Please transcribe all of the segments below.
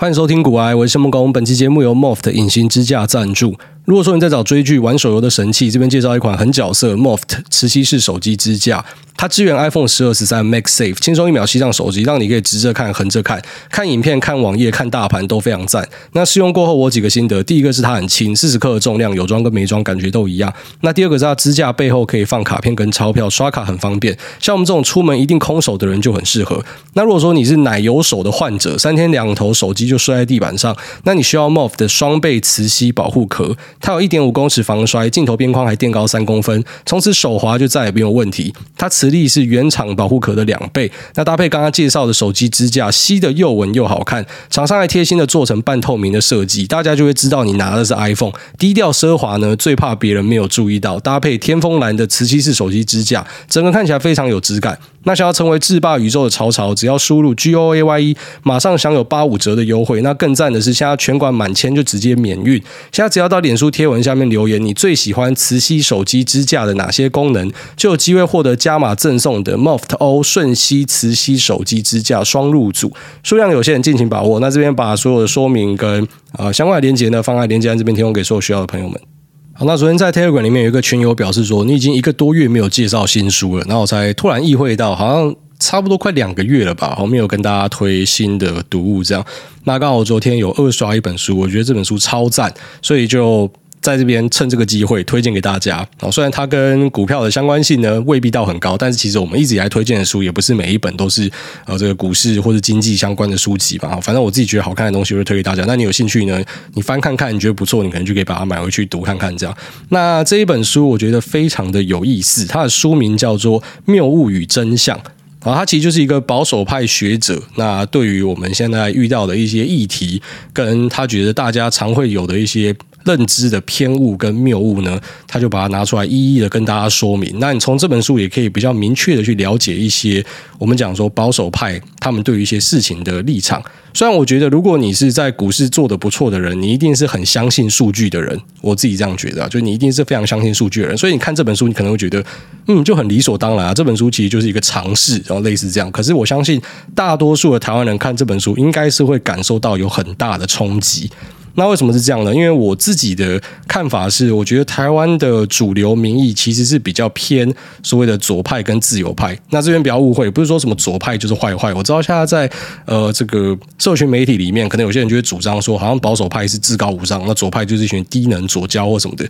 欢迎收听股癌，我是谢孟恭。本期节目由 Moft 隐形支架赞助。如果说你在找追剧、玩手游的神器，这边介绍一款很角色 Moft 磁吸式手机支架。它支援 iPhone 十二、十三 Max Safe，轻松一秒吸上手机，让你可以直着看、横着看，看影片、看网页、看大盘都非常赞。那试用过后，我几个心得：第一个是它很轻，四十克的重量，有装跟没装感觉都一样。那第二个是它支架背后可以放卡片跟钞票，刷卡很方便。像我们这种出门一定空手的人就很适合。那如果说你是奶油手的患者，三天两头手机就摔在地板上，那你需要 Moft 的双倍磁吸保护壳，它有一点五公尺防摔，镜头边框还垫高三公分，从此手滑就再也没有问题。它磁力是原厂保护壳的两倍，那搭配刚刚介绍的手机支架，吸的又稳又好看。厂商还贴心的做成半透明的设计，大家就会知道你拿的是 iPhone。低调奢华呢，最怕别人没有注意到。搭配天风蓝的磁吸式手机支架，整个看起来非常有质感。那想要成为制霸宇宙的潮潮，只要输入 G O A Y E，马上享有八五折的优惠。那更赞的是，现在全馆满千就直接免运。现在只要到脸书贴文下面留言，你最喜欢磁吸手机支架的哪些功能，就有机会获得加码赠送的 Moft O 瞬吸磁吸手机支架双入组，数量有限，敬请把握。那这边把所有的说明跟呃相关的链接呢，放在链接栏这边提供给所有需要的朋友们。好，那昨天在 Telegram 里面有一个群友表示说，你已经一个多月没有介绍新书了，然后我才突然意会到，好像差不多快两个月了吧，我没有跟大家推新的读物这样。那刚好昨天有二刷一本书，我觉得这本书超赞，所以就。在这边趁这个机会推荐给大家哦！虽然它跟股票的相关性呢未必到很高，但是其实我们一直以来推荐的书也不是每一本都是呃这个股市或者经济相关的书籍吧。反正我自己觉得好看的东西会推给大家。那你有兴趣呢？你翻看看，你觉得不错，你可能就可以把它买回去读看看这样。那这一本书我觉得非常的有意思，它的书名叫做《谬误与真相》啊，它其实就是一个保守派学者。那对于我们现在遇到的一些议题，跟他觉得大家常会有的一些。认知的偏误跟谬误呢，他就把它拿出来一一的跟大家说明。那你从这本书也可以比较明确的去了解一些我们讲说保守派他们对于一些事情的立场。虽然我觉得如果你是在股市做得不错的人，你一定是很相信数据的人。我自己这样觉得啊，就你一定是非常相信数据的人。所以你看这本书，你可能会觉得，嗯，就很理所当然啊。这本书其实就是一个尝试，然后类似这样。可是我相信大多数的台湾人看这本书，应该是会感受到有很大的冲击。那为什么是这样呢？因为我自己的看法是，我觉得台湾的主流民意其实是比较偏所谓的左派跟自由派。那这边不要误会，不是说什么左派就是坏坏。我知道现在在呃这个社群媒体里面，可能有些人就会主张说，好像保守派是至高无上，那左派就是一群低能左胶或什么的。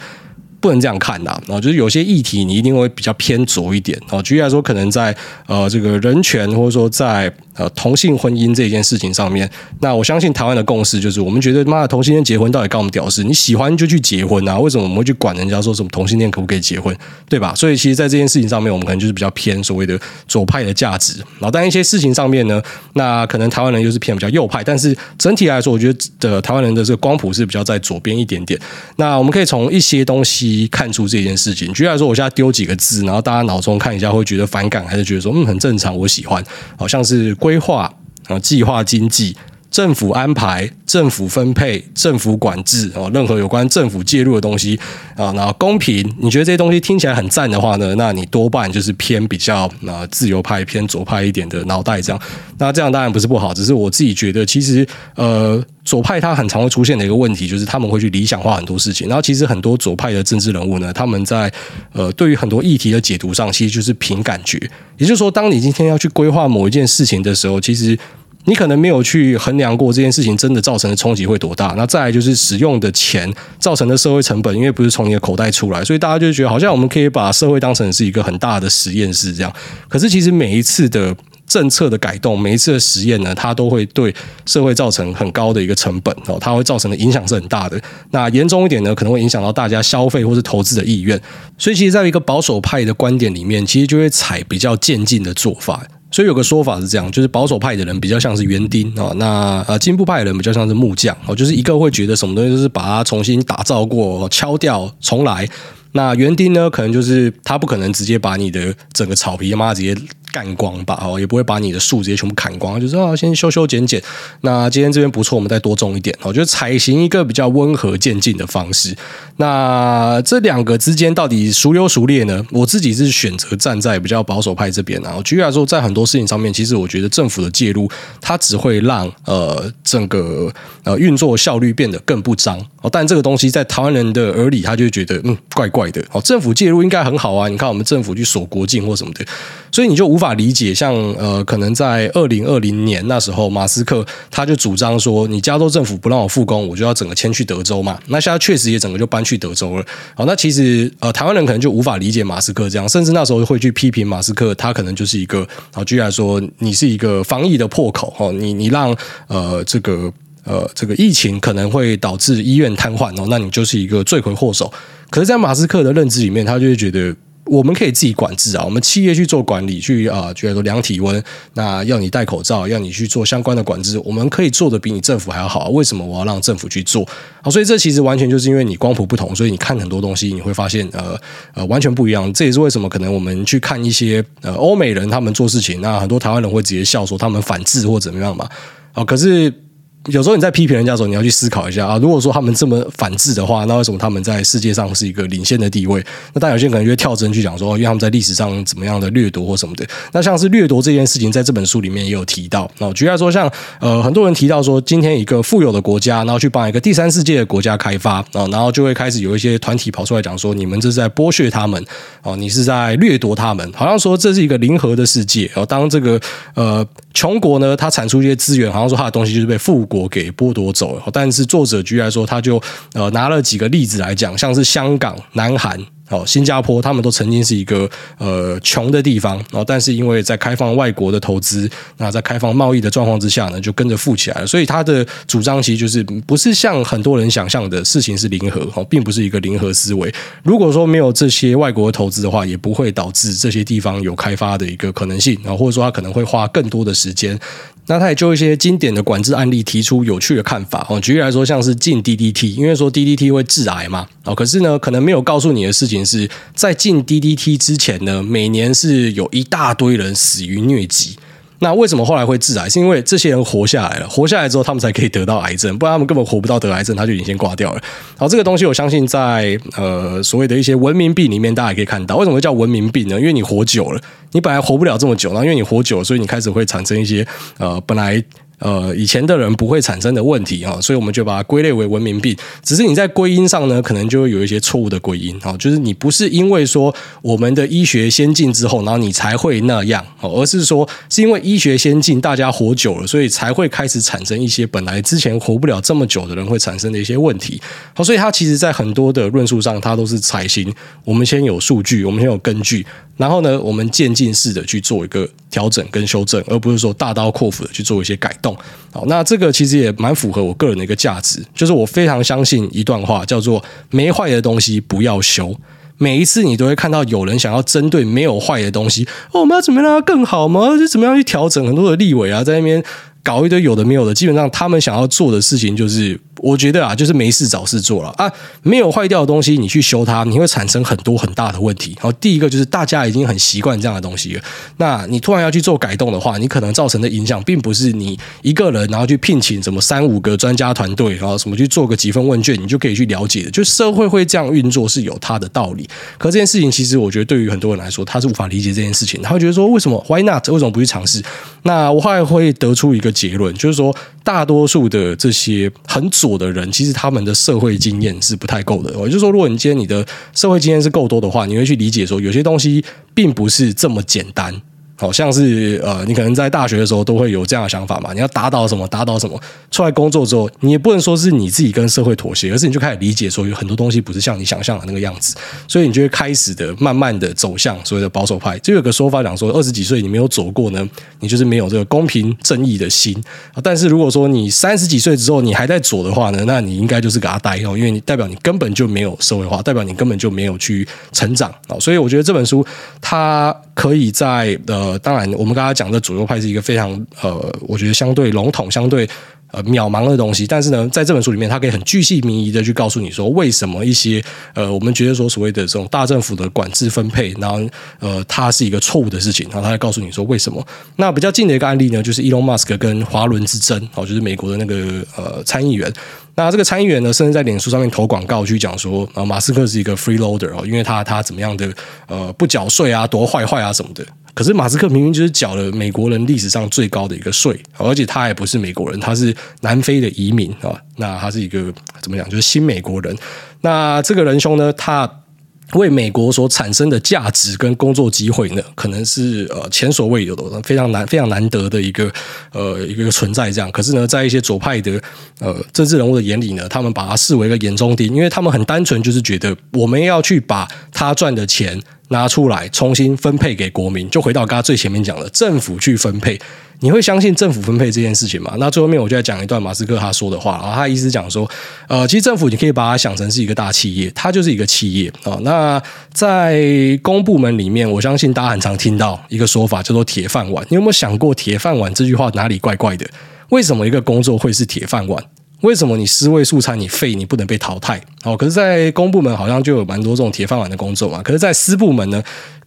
不能这样看呐，然后就是有些议题你一定会比较偏左一点啊。举例来说，可能在呃这个人权或者说在呃同性婚姻这件事情上面，那我相信台湾的共识就是，我们觉得妈的同性恋结婚到底干我们屌事？你喜欢就去结婚啊？为什么我们会去管人家说什么同性恋可不可以结婚？对吧？所以其实，在这件事情上面，我们可能就是比较偏所谓的左派的价值。然后，但一些事情上面呢，那可能台湾人又是偏比较右派。但是整体来说，我觉得的台湾人的这个光谱是比较在左边一点点。那我们可以从一些东西。看出这件事情，举例来说，我现在丢几个字，然后大家脑中看一下，会觉得反感，还是觉得说嗯很正常，我喜欢，好像是规划啊、计划经济。政府安排、政府分配、政府管制哦，任何有关政府介入的东西啊，然后公平，你觉得这些东西听起来很赞的话呢，那你多半就是偏比较啊自由派、偏左派一点的脑袋这样。那这样当然不是不好，只是我自己觉得，其实呃左派他很常会出现的一个问题，就是他们会去理想化很多事情。然后其实很多左派的政治人物呢，他们在呃对于很多议题的解读上，其实就是凭感觉。也就是说，当你今天要去规划某一件事情的时候，其实。你可能没有去衡量过这件事情真的造成的冲击会多大，那再来就是使用的钱造成的社会成本，因为不是从你的口袋出来，所以大家就觉得好像我们可以把社会当成是一个很大的实验室这样。可是其实每一次的政策的改动，每一次的实验呢，它都会对社会造成很高的一个成本哦，它会造成的影响是很大的。那严重一点呢，可能会影响到大家消费或是投资的意愿。所以其实在一个保守派的观点里面，其实就会采比较渐进的做法。所以有个说法是这样，就是保守派的人比较像是园丁啊，那呃进步派的人比较像是木匠哦，就是一个会觉得什么东西都是把它重新打造过、敲掉重来。那园丁呢，可能就是他不可能直接把你的整个草皮他妈直接干光吧，哦，也不会把你的树直接全部砍光，就是啊，先修修剪剪。那今天这边不错，我们再多种一点，我觉得采行一个比较温和渐进的方式。那这两个之间到底孰优孰劣呢？我自己是选择站在比较保守派这边啊。举例来说，在很多事情上面，其实我觉得政府的介入，它只会让呃整个呃运作效率变得更不彰。哦，但这个东西在台湾人的耳里，他就觉得嗯怪怪的。哦，政府介入应该很好啊，你看我们政府去锁国境或什么的，所以你就无法理解。像呃，可能在二零二零年那时候，马斯克他就主张说，你加州政府不让我复工，我就要整个迁去德州嘛。那现在确实也整个就搬去德州了。好，那其实呃，台湾人可能就无法理解马斯克这样，甚至那时候会去批评马斯克，他可能就是一个好，居然说，你是一个防疫的破口哦，你你让呃这个。呃，这个疫情可能会导致医院瘫痪哦，那你就是一个罪魁祸首。可是，在马斯克的认知里面，他就会觉得我们可以自己管制啊，我们企业去做管理，去啊，觉得说量体温，那要你戴口罩，要你去做相关的管制，我们可以做的比你政府还要好。为什么我要让政府去做？好，所以这其实完全就是因为你光谱不同，所以你看很多东西，你会发现呃呃完全不一样。这也是为什么可能我们去看一些呃欧美人他们做事情，那很多台湾人会直接笑说他们反制或怎么样嘛。啊，可是。有时候你在批评人家的时候，你要去思考一下啊。如果说他们这么反制的话，那为什么他们在世界上是一个领先的地位？那但有些人可能就会跳针去讲说，因为他们在历史上怎么样的掠夺或什么的。那像是掠夺这件事情，在这本书里面也有提到。那举例来说，像呃很多人提到说，今天一个富有的国家，然后去帮一个第三世界的国家开发啊，然后就会开始有一些团体跑出来讲说，你们这是在剥削他们啊，你是在掠夺他们，好像说这是一个零和的世界哦。当这个呃穷国呢，它产出一些资源，好像说它的东西就是被富国。给剥夺走了，但是作者居然说，他就呃拿了几个例子来讲，像是香港、南韩。哦，新加坡他们都曾经是一个呃穷的地方，然后但是因为在开放外国的投资，那在开放贸易的状况之下呢，就跟着富起来了。所以他的主张其实就是不是像很多人想象的事情是零和哦，并不是一个零和思维。如果说没有这些外国的投资的话，也不会导致这些地方有开发的一个可能性啊，或者说他可能会花更多的时间。那他也就一些经典的管制案例提出有趣的看法哦，举例来说，像是禁 DDT，因为说 DDT 会致癌嘛，哦，可是呢，可能没有告诉你的事情。是在禁 DDT 之前呢，每年是有一大堆人死于疟疾。那为什么后来会致癌？是因为这些人活下来了，活下来之后，他们才可以得到癌症，不然他们根本活不到得癌症，他就已经先挂掉了。好，这个东西我相信在呃所谓的一些文明病里面，大家也可以看到，为什么会叫文明病呢？因为你活久了，你本来活不了这么久，然后因为你活久了，所以你开始会产生一些呃本来。呃，以前的人不会产生的问题啊，所以我们就把它归类为文明病。只是你在归因上呢，可能就会有一些错误的归因啊，就是你不是因为说我们的医学先进之后，然后你才会那样，而是说是因为医学先进，大家活久了，所以才会开始产生一些本来之前活不了这么久的人会产生的一些问题。好，所以它其实在很多的论述上，它都是采行我们先有数据，我们先有根据。然后呢，我们渐进式的去做一个调整跟修正，而不是说大刀阔斧的去做一些改动。好，那这个其实也蛮符合我个人的一个价值，就是我非常相信一段话，叫做“没坏的东西不要修”。每一次你都会看到有人想要针对没有坏的东西，哦，我们要怎么样让它更好吗？就怎么样去调整？很多的立委啊，在那边搞一堆有的没有的，基本上他们想要做的事情就是。我觉得啊，就是没事找事做了啊，没有坏掉的东西，你去修它，你会产生很多很大的问题。好，第一个就是大家已经很习惯这样的东西了，那你突然要去做改动的话，你可能造成的影响，并不是你一个人，然后去聘请什么三五个专家团队，然后什么去做个几份问卷，你就可以去了解的。就社会会这样运作是有它的道理。可这件事情，其实我觉得对于很多人来说，他是无法理解这件事情，他会觉得说，为什么？Why not？为什么不去尝试？那我后来会得出一个结论，就是说，大多数的这些很左的人，其实他们的社会经验是不太够的。也就是说，如果你今天你的社会经验是够多的话，你会去理解说，有些东西并不是这么简单。好像是呃，你可能在大学的时候都会有这样的想法嘛。你要打倒什么，打倒什么。出来工作之后，你也不能说是你自己跟社会妥协，而是你就开始理解说，有很多东西不是像你想象的那个样子。所以你就会开始的慢慢的走向所谓的保守派。就有个说法讲说，二十几岁你没有走过呢，你就是没有这个公平正义的心。但是如果说你三十几岁之后你还在左的话呢，那你应该就是给他呆哦，因为你代表你根本就没有社会化，代表你根本就没有去成长啊。所以我觉得这本书它可以在呃，当然我们刚刚讲的左右派是一个非常呃，我觉得相对笼统、相对呃渺茫的东西，但是呢，在这本书里面，他可以很巨细靡遗的去告诉你说，为什么一些呃我们觉得说所谓的这种大政府的管制分配，然后呃它是一个错误的事情，然后他会告诉你说为什么。那比较近的一个案例呢，就是 Elon Musk 跟华伦之争，哦，就是美国的那个呃参议员。那这个参议员呢，甚至在脸书上面投广告去讲说，啊，马斯克是一个 freeloader 哦，因为他他怎么样的呃不缴税啊，多坏坏啊什么的。可是马斯克明明就是缴了美国人历史上最高的一个税，而且他也不是美国人，他是南非的移民啊。那他是一个怎么讲，就是新美国人。那这个仁兄呢，他。为美国所产生的价值跟工作机会呢，可能是呃前所未有的，非常难、非常难得的一个呃一个存在。这样，可是呢，在一些左派的呃政治人物的眼里呢，他们把它视为一个眼中钉，因为他们很单纯，就是觉得我们要去把他赚的钱拿出来重新分配给国民。就回到刚刚最前面讲的，政府去分配。你会相信政府分配这件事情吗？那最后面我就来讲一段马斯克他说的话，然后他意思讲说，呃，其实政府你可以把它想成是一个大企业，它就是一个企业啊、那在公部门里面，我相信大家很常听到一个说法叫做铁饭碗。你有没有想过铁饭碗这句话哪里怪怪的？为什么一个工作会是铁饭碗？为什么你尸位素餐，你废，你不能被淘汰？哦，可是，在公部门好像就有蛮多这种铁饭碗的工作嘛。可是，在私部门呢，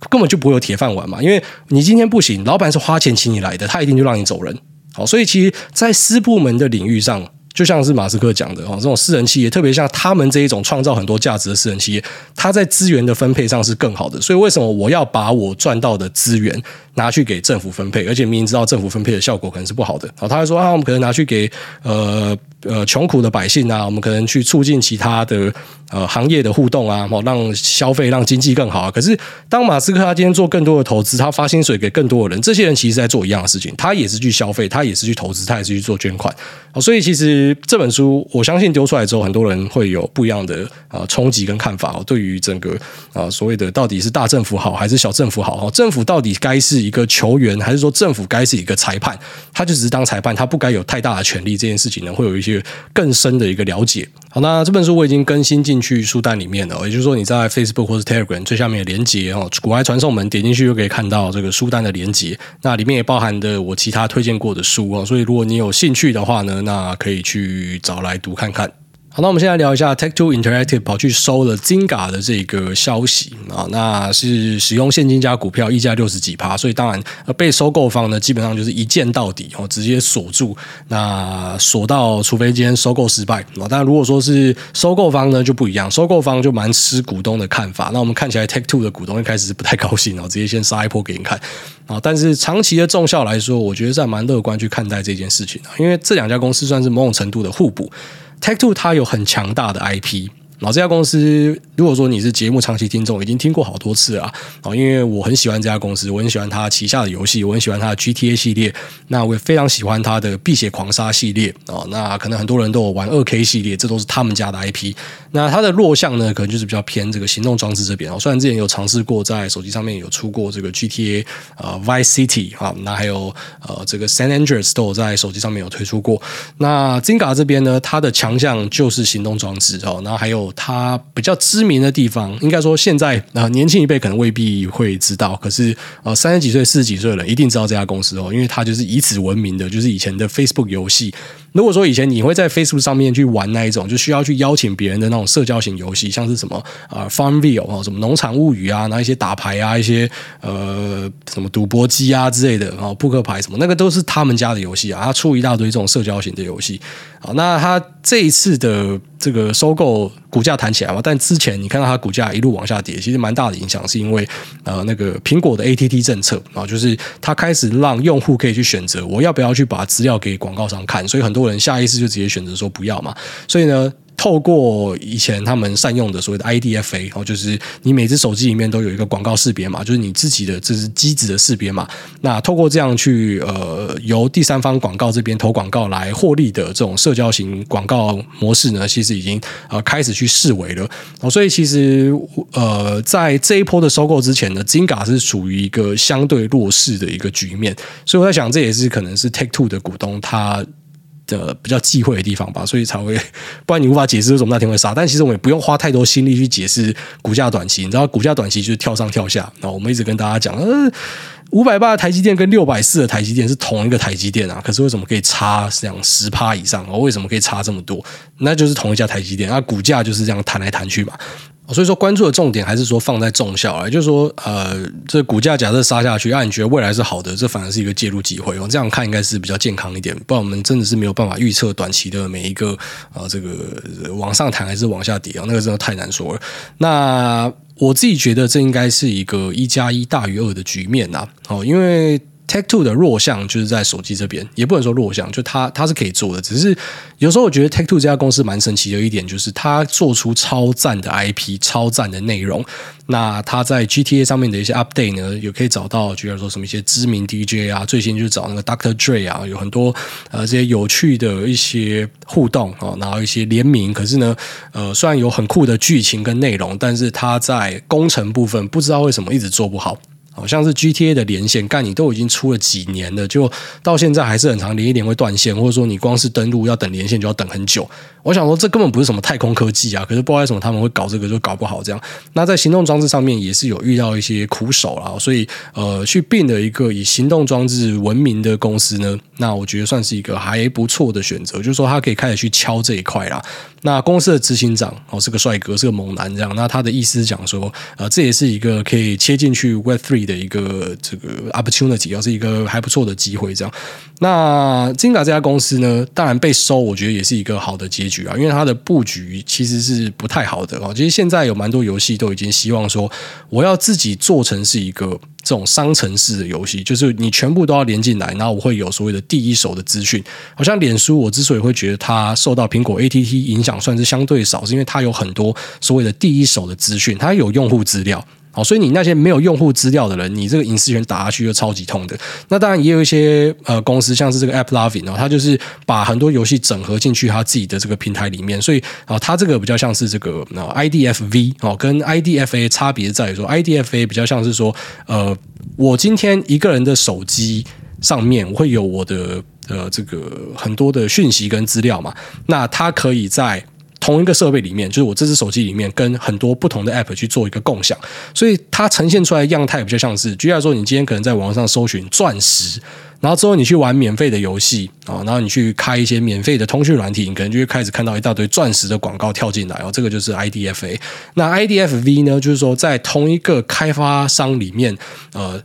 根本就不会有铁饭碗嘛。因为你今天不行，老板是花钱请你来的，他一定就让你走人。好，所以其实，在私部门的领域上，就像是马斯克讲的哦，这种私人企业，特别像他们这一种创造很多价值的私人企业，他在资源的分配上是更好的。所以，为什么我要把我赚到的资源拿去给政府分配？而且明明知道政府分配的效果可能是不好的。好，他还说啊，我们可能拿去给呃。呃，穷苦的百姓啊，我们可能去促进其他的呃行业的互动啊，好让消费、让经济更好啊。可是，当马斯克他今天做更多的投资，他发薪水给更多的人，这些人其实在做一样的事情，他也是去消费，他也是去投资，他也是去做捐款。好，所以其实这本书，我相信丢出来之后，很多人会有不一样的啊冲击跟看法哦。对于整个啊所谓的到底是大政府好还是小政府好？政府到底该是一个球员，还是说政府该是一个裁判？他就只是当裁判，他不该有太大的权力。这件事情呢，会有一些。更深的一个了解。好，那这本书我已经更新进去书单里面了，也就是说你在 Facebook 或是 Telegram 最下面的连接哦，古外传送门点进去就可以看到这个书单的连接。那里面也包含的我其他推荐过的书哦，所以如果你有兴趣的话呢，那可以去找来读看看。好，那我们现在聊一下 Take-Two Interactive 跑去收了 Zinga 的这个消息啊，那是使用现金加股票，溢价六十几趴，所以当然被收购方呢，基本上就是一键到底哦，直接锁住，那锁到除非今天收购失败啊。当然，如果说是收购方呢，就不一样，收购方就蛮吃股东的看法。那我们看起来 Take-Two 的股东一开始是不太高兴哦，直接先杀一波给你看啊。但是长期的重效来说，我觉得是蛮乐观去看待这件事情的，因为这两家公司算是某种程度的互补。Take-Two 它有很强大的 IP。然后这家公司，如果说你是节目长期听众，已经听过好多次了啊，因为我很喜欢这家公司，我很喜欢它旗下的游戏，我很喜欢它的 GTA 系列，那我也非常喜欢它的《碧血狂杀》系列啊，那可能很多人都有玩二 K 系列，这都是他们家的 IP。那它的弱项呢，可能就是比较偏这个行动装置这边啊，虽然之前有尝试过在手机上面有出过这个 GTA 呃 Vice City 啊，那还有呃这个 San Andreas 都有在手机上面有推出过。那 Zynga 这边呢，它的强项就是行动装置哦，然后还有。它比较知名的地方，应该说现在啊、年轻一辈可能未必会知道，可是呃三十几岁、四十几岁的人一定知道这家公司哦，因为它就是以此闻名的，就是以前的 Facebook 游戏。如果说以前你会在 Facebook 上面去玩那一种，就需要去邀请别人的那种社交型游戏，像是什么啊、Farmville 啊，什么农场物语啊，那一些打牌啊，一些呃什么赌博机啊之类的啊，扑克牌什么，那个都是他们家的游戏啊，他出一大堆这种社交型的游戏。好，那他这一次的这个收购股价弹起来嘛，但之前你看到它股价一路往下跌，其实蛮大的影响是因为呃那个苹果的 ATT 政策啊，就是它开始让用户可以去选择我要不要去把资料给广告商看，所以很多人下意识就直接选择说不要嘛，所以呢。透过以前他们善用的所谓的 IDFA，哦，就是你每只手机里面都有一个广告识别码，就是你自己的这是机子的识别码。那透过这样去呃由第三方广告这边投广告来获利的这种社交型广告模式呢，其实已经呃开始去式微了。哦，所以其实呃在这一波的收购之前呢，Zinga 是属于一个相对弱势的一个局面。所以我在想，这也是可能是 Take Two 的股东他。的比较忌讳的地方吧，所以才会，不然你无法解释为什么那天会杀。但其实我们也不用花太多心力去解释股价短期，你知道股价短期就是跳上跳下。那我们一直跟大家讲，呃，五百八的台积电跟六百四的台积电是同一个台积电啊，可是为什么可以差这样十趴以上？哦，为什么可以差这么多？那就是同一家台积电，那股价就是这样弹来弹去嘛。所以说，关注的重点还是说放在重效啊，就是说，呃，这股价假设杀下去，那、啊、你觉得未来是好的，这反而是一个介入机会哦。这样看应该是比较健康一点，不然我们真的是没有办法预测短期的每一个啊、这个往上弹还是往下跌啊，那个真的太难说了。那我自己觉得这应该是一个一加一大于二的局面呐，哦，因为。Take Two 的弱项就是在手机这边，也不能说弱项，就它它是可以做的，只是有时候我觉得 Take Two 这家公司蛮神奇的一点，就是它做出超赞的 IP、超赞的内容。那它在 GTA 上面的一些 Update 呢，也可以找到，比如说什么一些知名 DJ 啊，最新就找那个 Dr. Dre 啊，有很多呃这些有趣的一些互动啊，然后一些联名。可是呢，呃，虽然有很酷的剧情跟内容，但是它在工程部分不知道为什么一直做不好。好像是 GTA 的连线，干你都已经出了几年了，就到现在还是很长，连一连会断线，或者说你光是登录要等连线就要等很久。我想说，这根本不是什么太空科技啊，可是不知道为什么他们会搞这个，就搞不好这样。那在行动装置上面也是有遇到一些苦手啦，所以呃，去并了一个以行动装置闻名的公司呢，那我觉得算是一个还不错的选择，就是说他可以开始去敲这一块啦。那公司的执行长哦是个帅哥，是个猛男这样。那他的意思讲说，呃，这也是一个可以切进去 Web Three 的一个这个 opportunity，要是一个还不错的机会这样。那 Zynga 这家公司呢，当然被收，我觉得也是一个好的结局啊，因为它的布局其实是不太好的哦。其实现在有蛮多游戏都已经希望说，我要自己做成是一个这种商城式的游戏，就是你全部都要连进来，然后我会有所谓的第一手的资讯。好像脸书，我之所以会觉得它受到苹果 ATT 影响算是相对少，是因为它有很多所谓的第一手的资讯，它有用户资料。好，所以你那些没有用户资料的人，你这个隐私权打下去就超级痛的。那当然也有一些呃公司，像是这个 AppLovin 哦，它就是把很多游戏整合进去它自己的这个平台里面，所以啊，它这个比较像是这个 IDFV 哦，跟 IDFA 差别在于说，IDFA 比较像是说，呃，我今天一个人的手机上面会有我的呃这个很多的讯息跟资料嘛，那它可以在。同一个设备里面，就是我这只手机里面跟很多不同的 App 去做一个共享，所以它呈现出来的样态比较像是，举例来说，你今天可能在网上搜寻钻石，然后之后你去玩免费的游戏啊，然后你去开一些免费的通讯软体，你可能就会开始看到一大堆钻石的广告跳进来哦，这个就是 IDFA。那 IDFV 呢，就是说在同一个开发商里面，呃。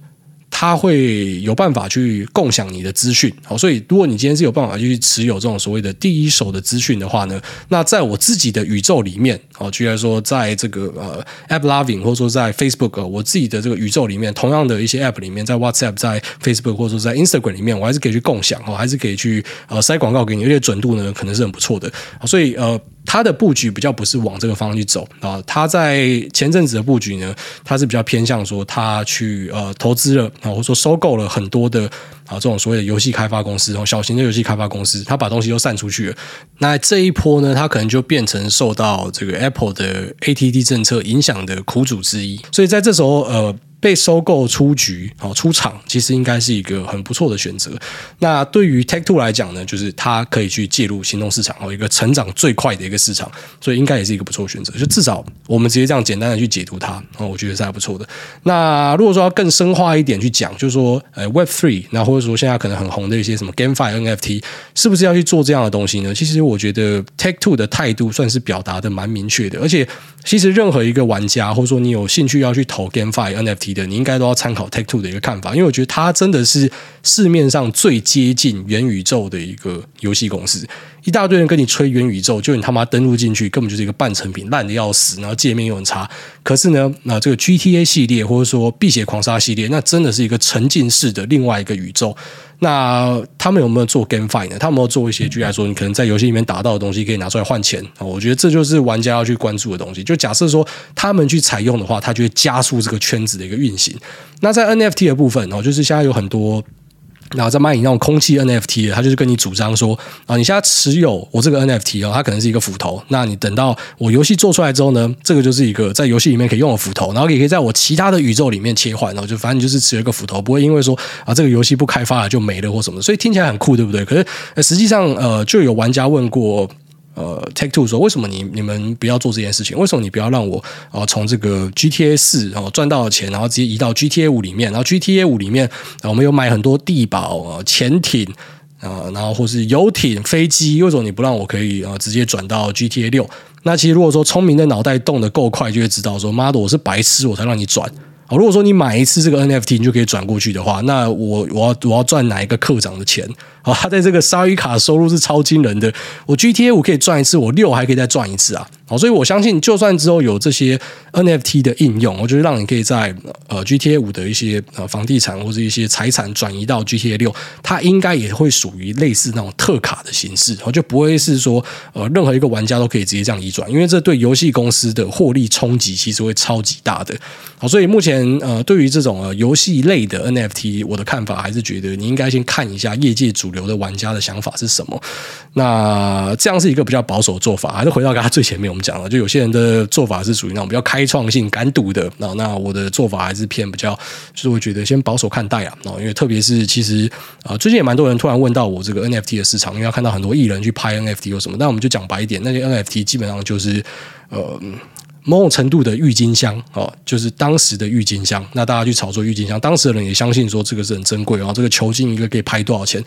他会有办法去共享你的资讯，好，所以如果你今天是有办法去持有这种所谓的第一手的资讯的话呢，那在我自己的宇宙里面，哦，举例来说，在这个呃，App Loving 或者说在 Facebook，我自己的这个宇宙里面，同样的一些 App 里面，在 WhatsApp、在 Facebook 或者说在 Instagram 里面，我还是可以去共享，哦，还是可以去呃塞广告给你，而且准度呢可能是很不错的，所以呃。它的布局比较不是往这个方向去走啊，它在前阵子的布局呢，它是比较偏向说它去呃投资了啊，或者说收购了很多的啊这种所谓的游戏开发公司，然后小型的游戏开发公司，它把东西都散出去了。那这一波呢，它可能就变成受到这个 Apple 的 ATT 政策影响的苦主之一。所以在这时候呃。被收购出局，好出场，其实应该是一个很不错的选择。那对于 Take Two 来讲呢，就是它可以去介入行动市场，哦，一个成长最快的一个市场，所以应该也是一个不错的选择。就至少我们直接这样简单的去解读它，哦，我觉得是还不错的。那如果说要更深化一点去讲，就是说，呃，Web Three，那或者说现在可能很红的一些什么 GameFi、NFT，是不是要去做这样的东西呢？其实我觉得 Take Two 的态度算是表达的蛮明确的，而且其实任何一个玩家，或者说你有兴趣要去投 GameFi、NFT。你应该都要参考 Take Two 的一个看法，因为我觉得它真的是市面上最接近元宇宙的一个游戏公司。一大堆人跟你吹元宇宙，就你他妈登录进去，根本就是一个半成品，烂的要死，然后界面又很差。可是呢，那这个 GTA 系列或者说碧血狂杀系列，那真的是一个沉浸式的另外一个宇宙。那他们有没有做 GameFi 呢？他们有没有做一些，举例来说，你可能在游戏里面打到的东西可以拿出来换钱？我觉得这就是玩家要去关注的东西。就假设说他们去采用的话，它就会加速这个圈子的一个运行。那在 NFT 的部分哦，就是现在有很多。然后再卖你那种空气 NFT 的，他就是跟你主张说啊，你现在持有我这个 NFT 哦，它可能是一个斧头。那你等到我游戏做出来之后呢，这个就是一个在游戏里面可以用的斧头，然后也可以在我其他的宇宙里面切换。然后就反正你就是持有一个斧头，不会因为说啊这个游戏不开发了就没了或什么。所以听起来很酷，对不对？可是实际上呃，就有玩家问过。呃，Take Two 说，为什么你你们不要做这件事情？为什么你不要让我啊从这个 GTA 四然后赚到的钱，然后直接移到 GTA 五里面？然后 GTA 五里面，我们有买很多地堡啊、潜艇啊，然后或是游艇、飞机，为什么你不让我可以啊直接转到 GTA 六？那其实如果说聪明的脑袋动得够快，就会知道说，妈的，我是白痴，我才让你转。好，如果说你买一次这个 NFT，你就可以转过去的话，那我我要我要赚哪一个课长的钱？好，他在这个鲨鱼卡收入是超惊人的。我 GTA 五可以赚一次，我六还可以再赚一次啊！好，所以我相信，就算之后有这些 NFT 的应用，我觉得让你可以在呃 GTA 五的一些呃房地产或者一些财产转移到 GTA 六，它应该也会属于类似那种特卡的形式，就不会是说呃任何一个玩家都可以直接这样移转，因为这对游戏公司的获利冲击其实会超级大的。好，所以目前呃对于这种呃游戏类的 NFT，我的看法还是觉得你应该先看一下业界主流的玩家的想法是什么。那这样是一个比较保守的做法，还是回到刚才最前面我们讲了，就有些人的做法是属于那种比较开创性、敢赌的。那那我的做法还是偏比较，就是我觉得先保守看待啊。因为特别是其实啊，最近也蛮多人突然问到我这个 NFT 的市场，因为要看到很多艺人去拍 NFT 或什么。那我们就讲白一点，那些 NFT 基本上就是呃。某种程度的郁金香哦，就是当时的郁金香。那大家去炒作郁金香，当时的人也相信说这个是很珍贵啊，这个球茎一个可以拍多少钱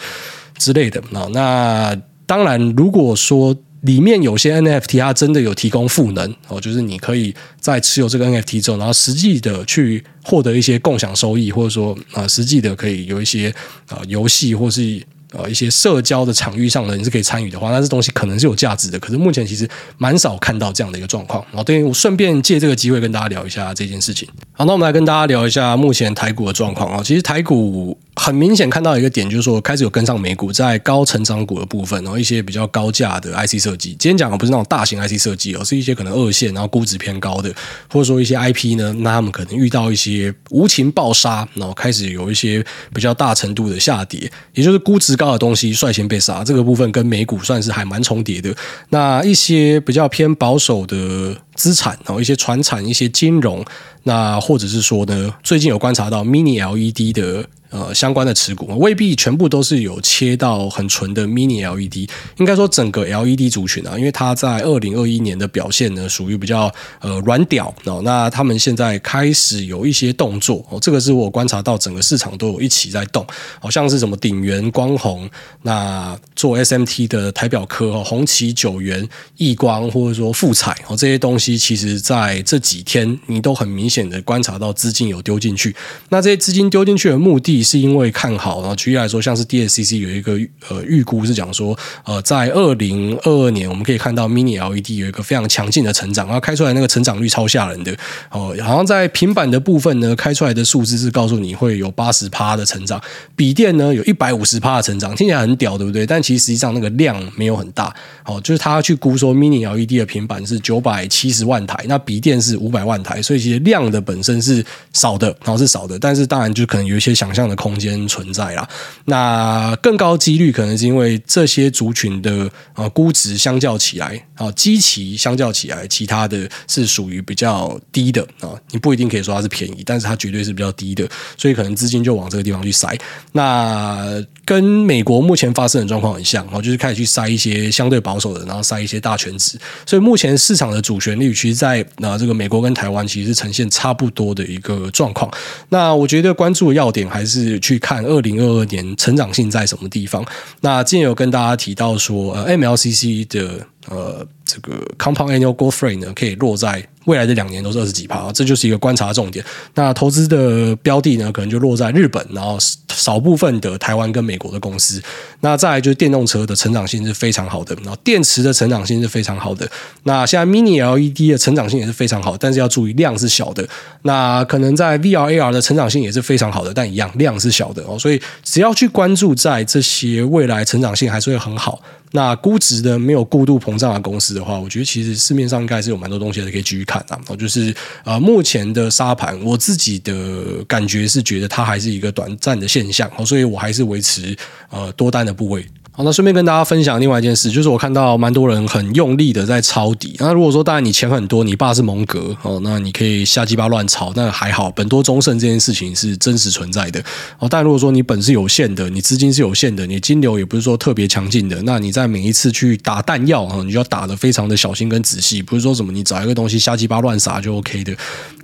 之类的。那当然，如果说里面有些 NFT 它真的有提供赋能哦，就是你可以在持有这个 NFT 之后，然后实际的去获得一些共享收益，或者说啊，实际的可以有一些啊游戏或是。呃，一些社交的场域上的人是可以参与的话，那这东西可能是有价值的。可是目前其实蛮少看到这样的一个状况。然后，对，我顺便借这个机会跟大家聊一下这件事情。好，那我们来跟大家聊一下目前台股的状况啊。其实台股。很明显看到一个点，就是说开始有跟上美股，在高成长股的部分，然后一些比较高价的 IC 设计。今天讲的不是那种大型 IC 设计，而是一些可能二线，然后估值偏高的，或者说一些 IP 呢，那他们可能遇到一些无情暴杀，然后开始有一些比较大程度的下跌，也就是估值高的东西率先被杀。这个部分跟美股算是还蛮重叠的。那一些比较偏保守的资产，然后一些传产、一些金融，那或者是说呢，最近有观察到 Mini LED 的。呃，相关的持股未必全部都是有切到很纯的 Mini LED，应该说整个 LED 族群啊，因为它在二零二一年的表现呢，属于比较呃软屌哦。那他们现在开始有一些动作哦，这个是我观察到整个市场都有一起在动，好像是什么鼎元光弘，那做 SMT 的台表科哦，红旗九元、亿光或者说富彩哦，这些东西其实在这几天你都很明显的观察到资金有丢进去，那这些资金丢进去的目的。是因为看好，然后举例来说，像是 DSCC 有一个呃预估是讲说，呃，在二零二二年我们可以看到 Mini LED 有一个非常强劲的成长，然后开出来那个成长率超吓人的哦，好像在平板的部分呢，开出来的数字是告诉你会有八十趴的成长，笔电呢有一百五十趴的成长，听起来很屌，对不对？但其实实际上那个量没有很大，哦，就是他去估说 Mini LED 的平板是九百七十万台，那笔电是五百万台，所以其实量的本身是少的，然后是少的，但是当然就可能有一些想象的空间存在啦，那更高几率可能是因为这些族群的啊估值相较起来啊，基期相较起来，其他的是属于比较低的啊，你不一定可以说它是便宜，但是它绝对是比较低的，所以可能资金就往这个地方去塞。那跟美国目前发生的状况很像，然后就是开始去塞一些相对保守的，然后塞一些大权值，所以目前市场的主旋律，其实在啊这个美国跟台湾其实是呈现差不多的一个状况。那我觉得关注的要点还是。是去看二零二二年成长性在什么地方？那今天有跟大家提到说，呃，MLCC 的呃这个 Compound Annual Growth Rate 呢，可以落在。未来的两年都是二十几趴，这就是一个观察重点。那投资的标的呢，可能就落在日本，然后少部分的台湾跟美国的公司。那再来就是电动车的成长性是非常好的，然后电池的成长性是非常好的。那现在 Mini LED 的成长性也是非常好，但是要注意量是小的。那可能在 VR AR 的成长性也是非常好的，但一样量是小的哦。所以只要去关注在这些未来成长性还是会很好，那估值呢没有过度膨胀的公司的话，我觉得其实市面上应该是有蛮多东西可以继续看的。哦，就是呃目前的沙盘，我自己的感觉是觉得它还是一个短暂的现象，哦，所以我还是维持呃多单的部位。好，那顺便跟大家分享另外一件事，就是我看到蛮多人很用力的在抄底。那如果说当然你钱很多，你爸是蒙格哦，那你可以瞎鸡巴乱抄，那还好，本多中胜这件事情是真实存在的哦。但如果说你本是有限的，你资金是有限的，你金流也不是说特别强劲的，那你在每一次去打弹药啊，你就要打得非常的小心跟仔细，不是说什么你找一个东西瞎鸡巴乱撒就 OK 的。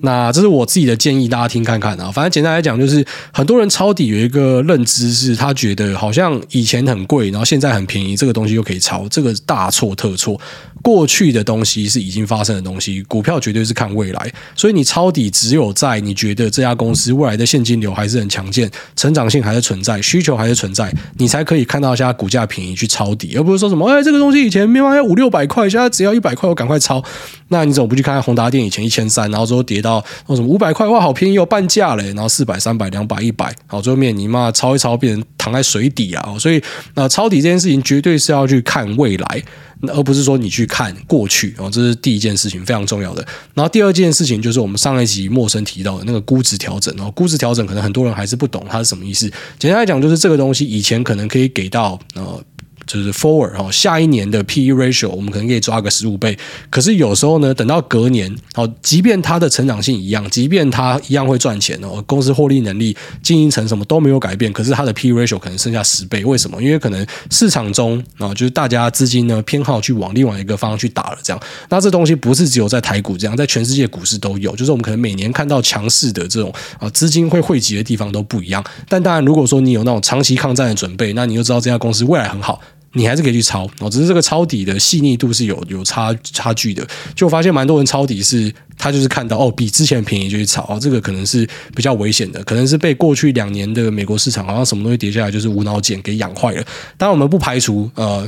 那这是我自己的建议，大家听看看啊。反正简单来讲，就是很多人抄底有一个认知是，他觉得好像以前很贵，然后现在很便宜，这个东西又可以抄，这个大错特错。过去的东西是已经发生的东西，股票绝对是看未来，所以你抄底只有在你觉得这家公司未来的现金流还是很强健，成长性还是存在，需求还是存在，你才可以看到现在股价便宜去抄底，而不是说什么哎，这个东西以前明明要五六百块，现在只要一百块，我赶快抄。那你怎么不去看看宏达电以前一千三，然后之后跌到什么五百块，哇，好便宜哦，半价嘞，然后四百、三百、两百、一百，好，最后面你妈抄一抄，变成躺在水底啊！所以，那抄底这件事情绝对是要去看未来，而不是说你去看过去哦，这是第一件事情非常重要的。然后第二件事情就是我们上一集陌生提到的那个估值调整哦，估值调整可能很多人还是不懂它是什么意思。简单来讲，就是这个东西以前可能可以给到呃。就是 forward 哈，下一年的 PE ratio 我们可能可以抓个十五倍，可是有时候呢，等到隔年，好，即便它的成长性一样，即便它一样会赚钱哦，公司获利能力、经营层什么都没有改变，可是它的 PE ratio 可能剩下十倍，为什么？因为可能市场中啊，就是大家资金呢偏好去往另外一个方向去打了，这样。那这东西不是只有在台股这样，在全世界股市都有，就是我们可能每年看到强势的这种啊资金会汇集的地方都不一样。但当然，如果说你有那种长期抗战的准备，那你就知道这家公司未来很好。你还是可以去抄哦，只是这个抄底的细腻度是有有差差距的。就发现蛮多人抄底是，他就是看到哦比之前便宜就去抄哦，这个可能是比较危险的，可能是被过去两年的美国市场好像什么东西跌下来就是无脑捡给养坏了。当然我们不排除呃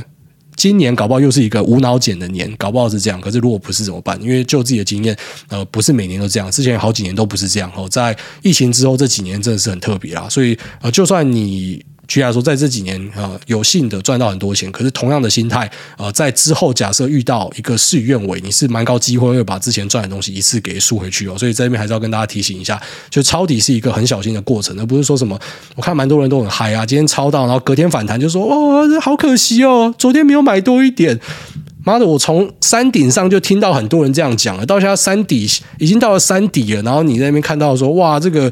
今年搞不好又是一个无脑捡的年，搞不好是这样。可是如果不是怎么办？因为就自己的经验，呃不是每年都这样，之前好几年都不是这样哦。在疫情之后这几年真的是很特别啦，所以呃就算你。居然说，在这几年啊、呃，有幸的赚到很多钱，可是同样的心态，呃，在之后假设遇到一个事与愿违，你是蛮高机会会把之前赚的东西一次给输回去哦。所以在这边还是要跟大家提醒一下，就抄底是一个很小心的过程，而不是说什么我看蛮多人都很嗨啊，今天抄到，然后隔天反弹就说哦，这好可惜哦，昨天没有买多一点。妈的，我从山顶上就听到很多人这样讲了，到现在山底已经到了山底了，然后你在那边看到说哇，这个。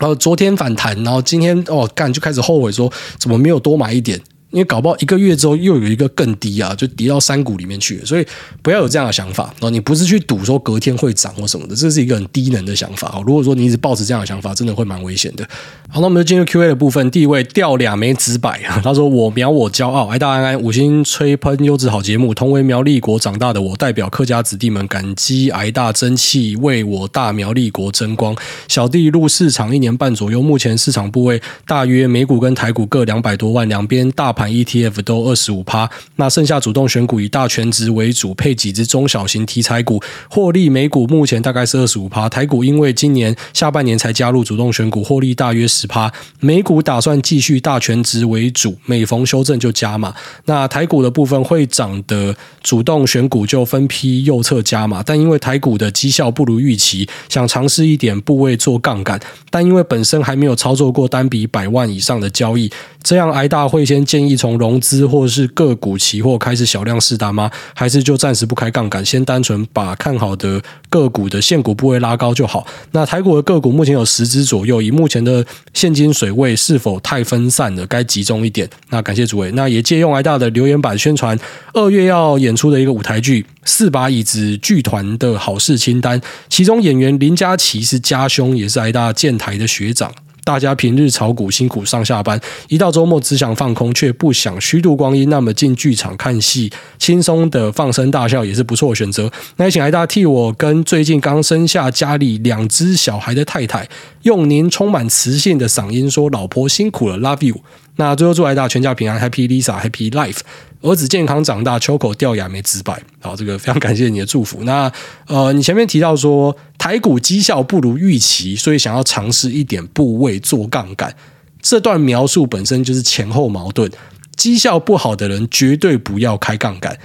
然后昨天反弹，然后今天哦干就开始后悔说怎么没有多买一点。因为搞不好一个月之后又有一个更低啊，就跌到山谷里面去了，所以不要有这样的想法哦。你不是去赌说隔天会涨或什么的，这是一个很低能的想法哦。如果说你一直抱持这样的想法，真的会蛮危险的。好，那我们就进入 Q&A 的部分。第一位掉两枚纸板，他说：“我苗我骄傲，爱大安安五星吹喷优质好节目。同为苗栗国长大的我，代表客家子弟们感激挨大争气为我大苗栗国争光。小弟入市场一年半左右，目前市场部位大约美股跟台股各两百多万，两边大。”盘 ETF 都二十五趴，那剩下主动选股以大权值为主，配几只中小型题材股，获利美股目前大概是二十五趴，台股因为今年下半年才加入主动选股，获利大约十趴，美股打算继续大权值为主，每逢修正就加码。那台股的部分会涨的主动选股就分批右侧加码，但因为台股的绩效不如预期，想尝试一点部位做杠杆，但因为本身还没有操作过单笔百万以上的交易，这样挨大会先建议。从融资或是个股期货开始小量试单吗？还是就暂时不开杠杆，先单纯把看好的个股的现股部位拉高就好？那台股的个股目前有十只左右，以目前的现金水位是否太分散了？该集中一点。那感谢诸位，那也借用癌大的留言板宣传二月要演出的一个舞台剧《四把椅子剧团的好事清单》，其中演员林嘉琪是家兄，也是癌大建台的学长。大家平日炒股辛苦上下班，一到周末只想放空，却不想虚度光阴。那么进剧场看戏，轻松的放声大笑也是不错的选择。那也请癌大替我跟最近刚生下家里两只小孩的太太，用您充满磁性的嗓音说：“老婆辛苦了，Love you。”那最后祝艾大全家平安，Happy Lisa，Happy Life。儿子健康长大，秋口掉牙没直白。好，这个非常感谢你的祝福。那呃，你前面提到说台股绩效不如预期，所以想要尝试一点部位做杠杆，这段描述本身就是前后矛盾。绩效不好的人绝对不要开杠杆。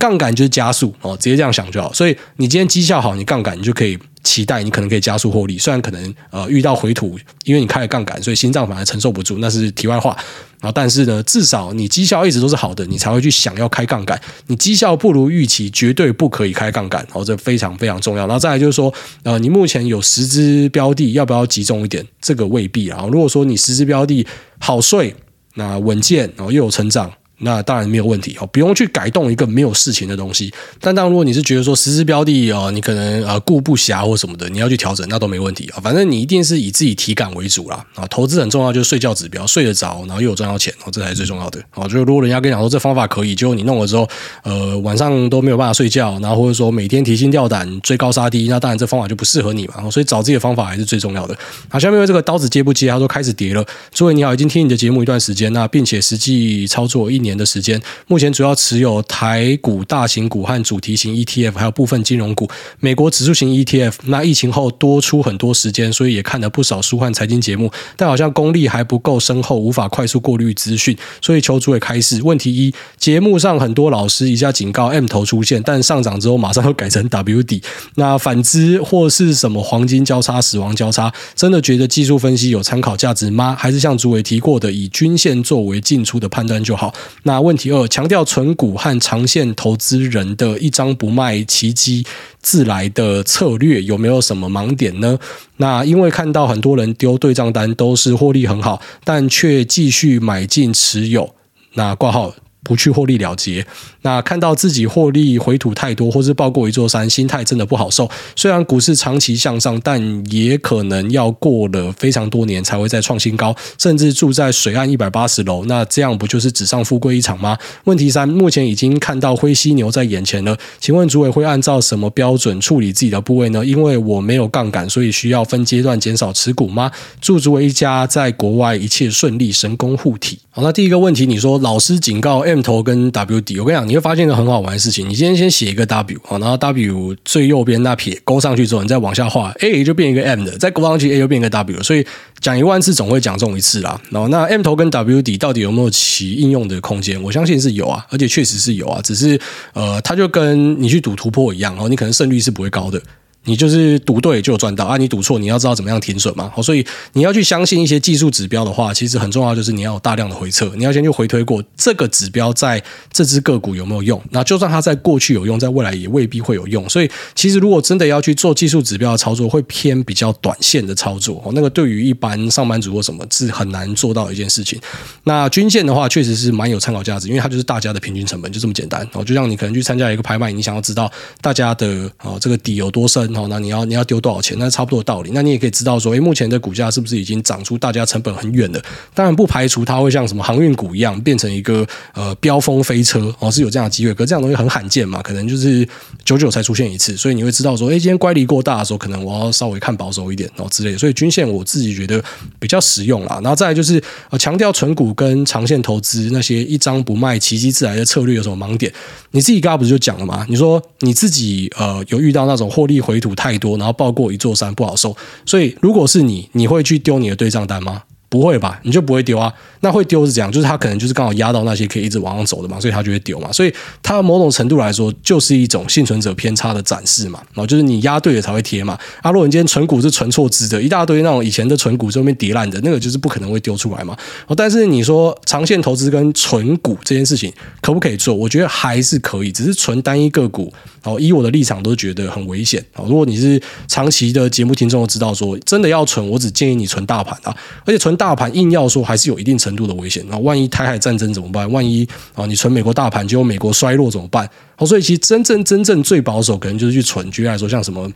杠杆就是加速哦，直接这样想就好。所以你今天绩效好，你杠杆你就可以期待你可能可以加速获利。虽然可能呃遇到回吐，因为你开了杠杆，所以心脏反而承受不住，那是题外话。然后但是呢，至少你绩效一直都是好的，你才会去想要开杠杆。你绩效不如预期，绝对不可以开杠杆哦，这非常非常重要。然后再来就是说，呃，你目前有十只标的，要不要集中一点？这个未必啊。如果说你十只标的好睡，那稳健，然后又有成长。那当然没有问题哦，不用去改动一个没有事情的东西。但当如果你是觉得说实时标的哦，你可能呃顾不暇或什么的，你要去调整，那都没问题啊。反正你一定是以自己体感为主啦啊。投资很重要，就是睡觉指标，睡得着，然后又有赚到钱哦，这才是最重要的哦。就如果人家跟你讲说这方法可以，结果你弄了之后，呃晚上都没有办法睡觉，然后或者说每天提心吊胆追高杀低，那当然这方法就不适合你嘛。所以找自己的方法还是最重要的。好，下面这个刀子接不接？他说开始跌了。诸位你好，已经听你的节目一段时间，那并且实际操作一年年的时间。目前主要持有台股大型股和主题型 ETF，还有部分金融股、美国指数型 ETF。那疫情后多出很多时间，所以也看了不少书和财经节目，但好像功力还不够深厚，无法快速过滤资讯，所以求主委开示。问题一：节目上很多老师一下警告 M 头出现，但上涨之后马上又改成 W 底。那反之或是什么黄金交叉、死亡交叉，真的觉得技术分析有参考价值吗？还是像主委提过的，以均线作为进出的判断就好？那问题二。强调存股和长线投资人的一张不卖，奇迹自来的策略有没有什么盲点呢？那因为看到很多人丢对账单都是获利很好，但却继续买进持有，那挂号。不去获利了结，那看到自己获利回吐太多，或是抱过一座山，心态真的不好受。虽然股市长期向上，但也可能要过了非常多年才会再创新高，甚至住在水岸一百八十楼，那这样不就是纸上富贵一场吗？问题三，目前已经看到灰犀牛在眼前了，请问主委会按照什么标准处理自己的部位呢？因为我没有杠杆，所以需要分阶段减少持股吗？祝主委一家在国外一切顺利，神功护体。好，那第一个问题，你说老师警告 M 头跟 W 底，我跟你讲，你会发现一个很好玩的事情。你今天先写一个 W，然后 W 最右边那撇勾上去之后，你再往下画，A 就变一个 M 的，再勾上去 A 就变一个 W。所以讲一万次总会讲中一次啦。然后那 M 头跟 W 底到底有没有其应用的空间？我相信是有啊，而且确实是有啊。只是呃，它就跟你去赌突破一样，哦，你可能胜率是不会高的。你就是赌对就有赚到啊！你赌错，你要知道怎么样停损嘛。好，所以你要去相信一些技术指标的话，其实很重要，就是你要有大量的回测，你要先去回推过这个指标在这只个股有没有用。那就算它在过去有用，在未来也未必会有用。所以，其实如果真的要去做技术指标的操作，会偏比较短线的操作。哦，那个对于一般上班族或什么是很难做到一件事情。那均线的话，确实是蛮有参考价值，因为它就是大家的平均成本，就这么简单。哦，就像你可能去参加一个拍卖，你想要知道大家的哦这个底有多深。好，那你要你要丢多少钱？那差不多的道理。那你也可以知道说，诶，目前的股价是不是已经涨出大家成本很远了？当然不排除它会像什么航运股一样变成一个呃飙风飞车哦，是有这样的机会。可这样东西很罕见嘛，可能就是久久才出现一次，所以你会知道说，诶，今天乖离过大的时候，可能我要稍微看保守一点哦之类的。所以均线我自己觉得比较实用啦。然后再来就是呃强调存股跟长线投资那些一张不卖，奇迹自来的策略有什么盲点？你自己刚刚不是就讲了吗？你说你自己呃有遇到那种获利回土太多，然后抱过一座山不好受，所以如果是你，你会去丢你的对账单吗？不会吧，你就不会丢啊？那会丢是这样，就是他可能就是刚好压到那些可以一直往上走的嘛，所以他就会丢嘛。所以他某种程度来说，就是一种幸存者偏差的展示嘛。然后就是你压对了才会贴嘛。啊，如果你今天存股是存错资的，一大堆那种以前的存股这边跌烂的，那个就是不可能会丢出来嘛。哦，但是你说长线投资跟存股这件事情可不可以做？我觉得还是可以，只是存单一个股。哦，以我的立场都觉得很危险。哦，如果你是长期的节目听众，知道说真的要存，我只建议你存大盘啊，而且存。大盘硬要说还是有一定程度的危险，那万一台海战争怎么办？万一啊，你存美国大盘，结果美国衰落怎么办？好，所以其实真正真正最保守，可能就是去存。举例来说，像什么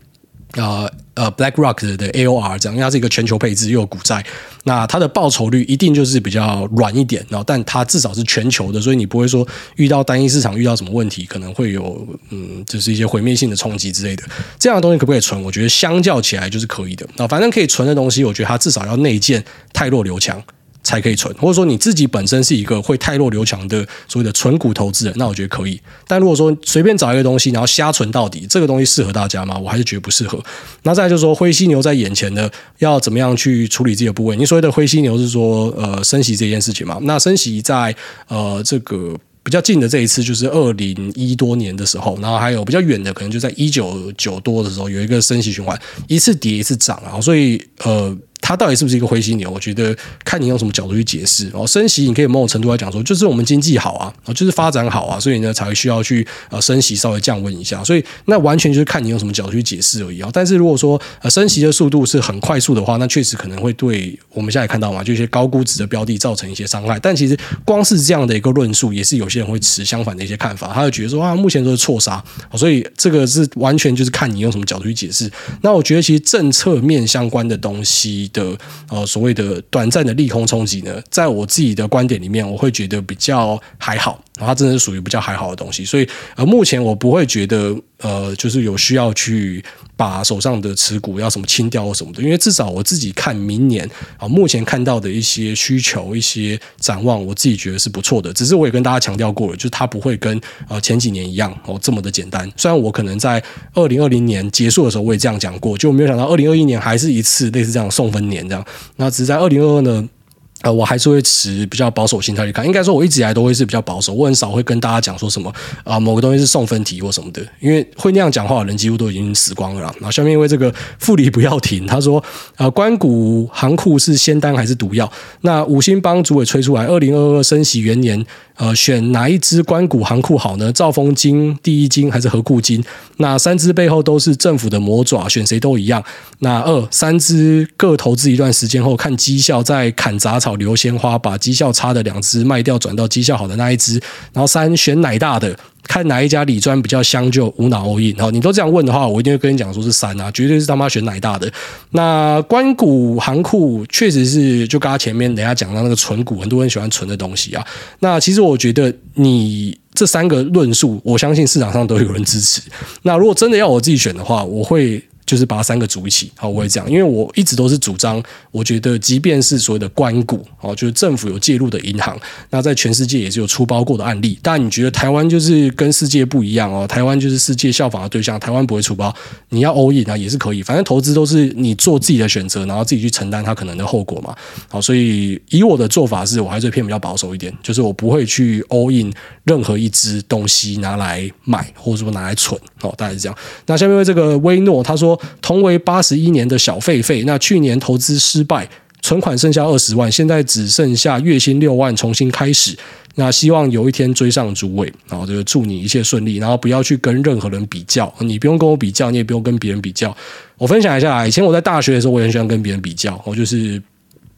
呃，呃，BlackRock 的 AOR 这样，因为它是一个全球配置又有股债，那它的报酬率一定就是比较软一点。然后，但它至少是全球的，所以你不会说遇到单一市场遇到什么问题，可能会有嗯，就是一些毁灭性的冲击之类的。这样的东西可不可以存？我觉得相较起来就是可以的。那反正可以存的东西，我觉得它至少要内建泰弱留强。才可以存，或者说你自己本身是一个会太弱留强的所谓的存股投资人，那我觉得可以。但如果说随便找一个东西，然后瞎存到底，这个东西适合大家吗？我还是觉得不适合。那再就是说灰犀牛在眼前的，要怎么样去处理自己的部位？你所谓的灰犀牛是说呃升息这件事情嘛？那升息在呃这个。比较近的这一次就是二零一多年的时候，然后还有比较远的，可能就在一九九多的时候，有一个升息循环，一次跌一次涨啊，所以呃。它到底是不是一个灰犀牛？我觉得看你用什么角度去解释。然后升息，你可以某种程度来讲说，就是我们经济好啊，就是发展好啊，所以呢才会需要去呃升息稍微降温一下。所以那完全就是看你用什么角度去解释而已啊。但是如果说呃升息的速度是很快速的话，那确实可能会对我们现在看到嘛，就一些高估值的标的造成一些伤害。但其实光是这样的一个论述，也是有些人会持相反的一些看法。他会觉得说啊，目前都是错杀，所以这个是完全就是看你用什么角度去解释。那我觉得其实政策面相关的东西的呃。所谓的短暂的利空冲击呢，在我自己的观点里面，我会觉得比较还好，然后它真的是属于比较还好的东西，所以呃，目前我不会觉得呃，就是有需要去。把手上的持股要什么清掉或什么的，因为至少我自己看明年啊，目前看到的一些需求、一些展望，我自己觉得是不错的。只是我也跟大家强调过了，就是它不会跟呃前几年一样哦这么的简单。虽然我可能在二零二零年结束的时候我也这样讲过，就没有想到二零二一年还是一次类似这样送分年这样。那只是在二零二二呢。呃，我还是会持比较保守心态去看。应该说，我一直以来都会是比较保守，我很少会跟大家讲说什么啊、某个东西是送分题或什么的，因为会那样讲话的人几乎都已经死光了啦。然后下面因为这个复离不要停，他说呃，关谷行库是仙丹还是毒药？那五星帮主委吹出来，二零二二升息元年。呃，选哪一支关谷行库好呢？兆丰金、第一金还是和库金？那三只背后都是政府的魔爪，选谁都一样。那二三只各投资一段时间后，看绩效再砍杂草留鲜花，把绩效差的两只卖掉，转到绩效好的那一只。然后三选奶大的。看哪一家理专比较香，就无脑 all in。你都这样问的话，我一定会跟你讲说是三啊，绝对是他妈选奶大的。那官股行库确实是就刚刚前面等下讲到那个存股，很多人喜欢存的东西啊。那其实我觉得你这三个论述，我相信市场上都有人支持。那如果真的要我自己选的话，我会。就是把三个组一起，好，我会这样，因为我一直都是主张，我觉得即便是所谓的官股，哦，就是政府有介入的银行，那在全世界也是有出包过的案例。但你觉得台湾就是跟世界不一样哦？台湾就是世界效仿的对象，台湾不会出包，你要 all in 啊也是可以，反正投资都是你做自己的选择，然后自己去承担它可能的后果嘛。好，所以以我的做法是，我还是偏比较保守一点，就是我不会去 all in 任何一只东西拿来买，或者说拿来存，哦，大概是这样。那下面为这个威诺他说。同为八十一年的小狒狒，那去年投资失败，存款剩下二十万，现在只剩下月薪六万，重新开始。那希望有一天追上诸位，然后就祝你一切顺利，然后不要去跟任何人比较，你不用跟我比较，你也不用跟别人比较。我分享一下，以前我在大学的时候，我也很喜欢跟别人比较，我就是。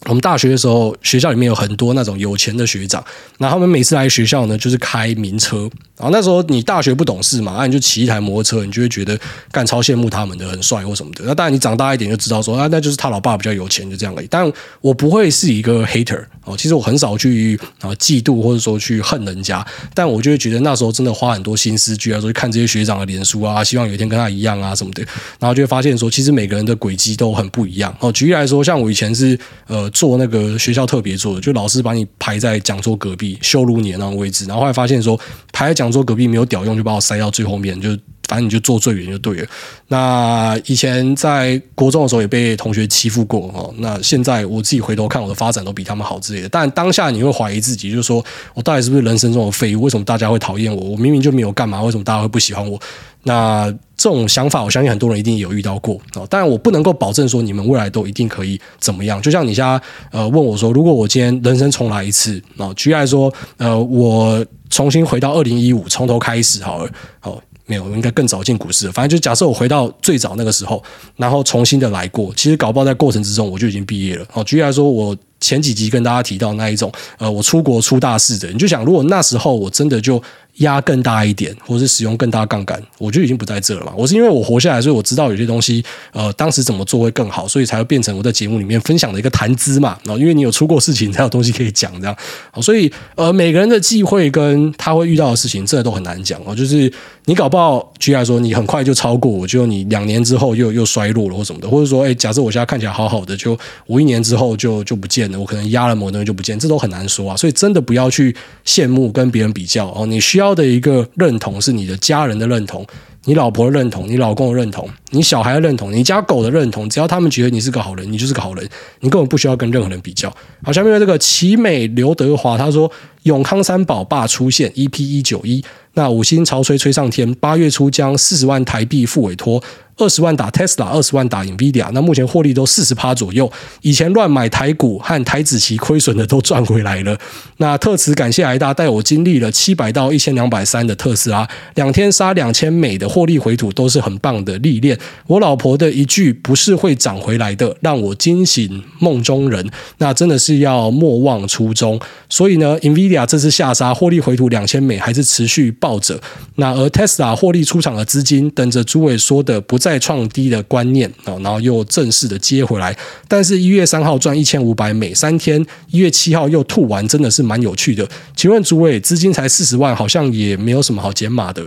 我们大学的时候，学校里面有很多那种有钱的学长，那他们每次来学校呢，就是开名车。然后那时候你大学不懂事嘛，那你就骑一台摩托车，你就会觉得干超羡慕他们的，很帅或什么的。那当然你长大一点就知道说，啊，那就是他老爸比较有钱，就这样而已。但我不会是一个 hater 哦，其实我很少去啊嫉妒或者说去恨人家，但我就会觉得那时候真的花很多心思，去啊说看这些学长的脸书啊，希望有一天跟他一样啊什么的。然后就会发现说，其实每个人的轨迹都很不一样哦。举例来说，像我以前是呃。做那个学校特别做的，就老师把你排在讲座隔壁，羞辱你的那种位置，然后后来发现说排在讲座隔壁没有屌用，就把我塞到最后面，就反正你就坐最远就对了。那以前在国中的时候也被同学欺负过哦，那现在我自己回头看我的发展都比他们好之类的，但当下你会怀疑自己，就是说我到底是不是人生中的废物？为什么大家会讨厌我？我明明就没有干嘛，为什么大家会不喜欢我？那这种想法，我相信很多人一定有遇到过啊。当然，我不能够保证说你们未来都一定可以怎么样。就像你现在呃问我说，如果我今天人生重来一次啊，举例说，呃，我重新回到二零一五，从头开始好了，好，没有，我应该更早进股市。反正就假设我回到最早那个时候，然后重新的来过，其实搞不好在过程之中我就已经毕业了。好，举例来说，我前几集跟大家提到那一种，呃，我出国出大事的，你就想，如果那时候我真的就压更大一点，或是使用更大杠杆，我就已经不在这了嘛。我是因为我活下来，所以我知道有些东西，呃，当时怎么做会更好，所以才会变成我在节目里面分享的一个谈资嘛。然后，因为你有出过事情，才有东西可以讲，这样。好，所以呃，每个人的机会跟他会遇到的事情，真的都很难讲哦。就是你搞不好，举例来说，你很快就超过我，就你两年之后又又衰落了或什么的，或者说，哎，假设我现在看起来好好的，就我一年之后就就不见了，我可能压了某东西就不见，这都很难说啊。所以真的不要去羡慕跟别人比较哦，你需要的一个。认同是你的家人的认同，你老婆的认同，你老公的认同，你小孩的认同，你家狗的认同。只要他们觉得你是个好人，你就是个好人，你根本不需要跟任何人比较。好，下面这个奇美刘德华他说：“永康三宝爸出现，EP 一九一，那五星潮吹吹上天，八月初将四十万台币付委托。”二十万打 Tesla，二十万打 Nvidia，那目前获利都四十趴左右。以前乱买台股和台指期亏损的都赚回来了。那特此感谢挨大带我经历了七百到一千两百三的特斯拉，两天杀两千美的获利回吐都是很棒的历练。我老婆的一句不是会涨回来的，让我惊醒梦中人。那真的是要莫忘初衷。所以呢，Nvidia 这次下杀获利回吐两千美还是持续抱着。那而 Tesla 获利出场的资金，等着诸位说的不。再创低的观念啊，然后又正式的接回来，但是一月三号赚一千五百每，三天一月七号又吐完，真的是蛮有趣的。请问诸位，资金才四十万，好像也没有什么好减码的。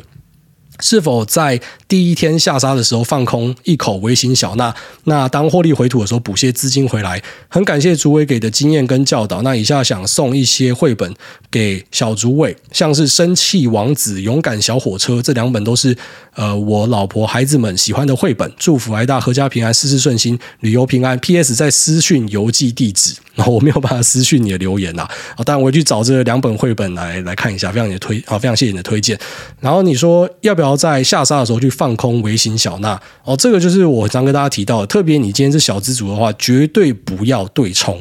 是否在第一天下杀的时候放空一口微型小纳？那当获利回吐的时候补些资金回来？很感谢竹伟给的经验跟教导。那以下想送一些绘本给小竹伟，像是《生气王子》《勇敢小火车》这两本都是呃我老婆孩子们喜欢的绘本。祝福癌大阖家平安，事事顺心，旅游平安。P.S. 在私讯邮寄地址，我没有办法私讯你的留言呐。啊，当然我去找这两本绘本来来看一下，非常你的推啊，非常谢谢你的推荐。然后你说要不要？在下杀的时候去放空微型小纳哦，这个就是我常跟大家提到的，特别你今天是小资族的话，绝对不要对冲。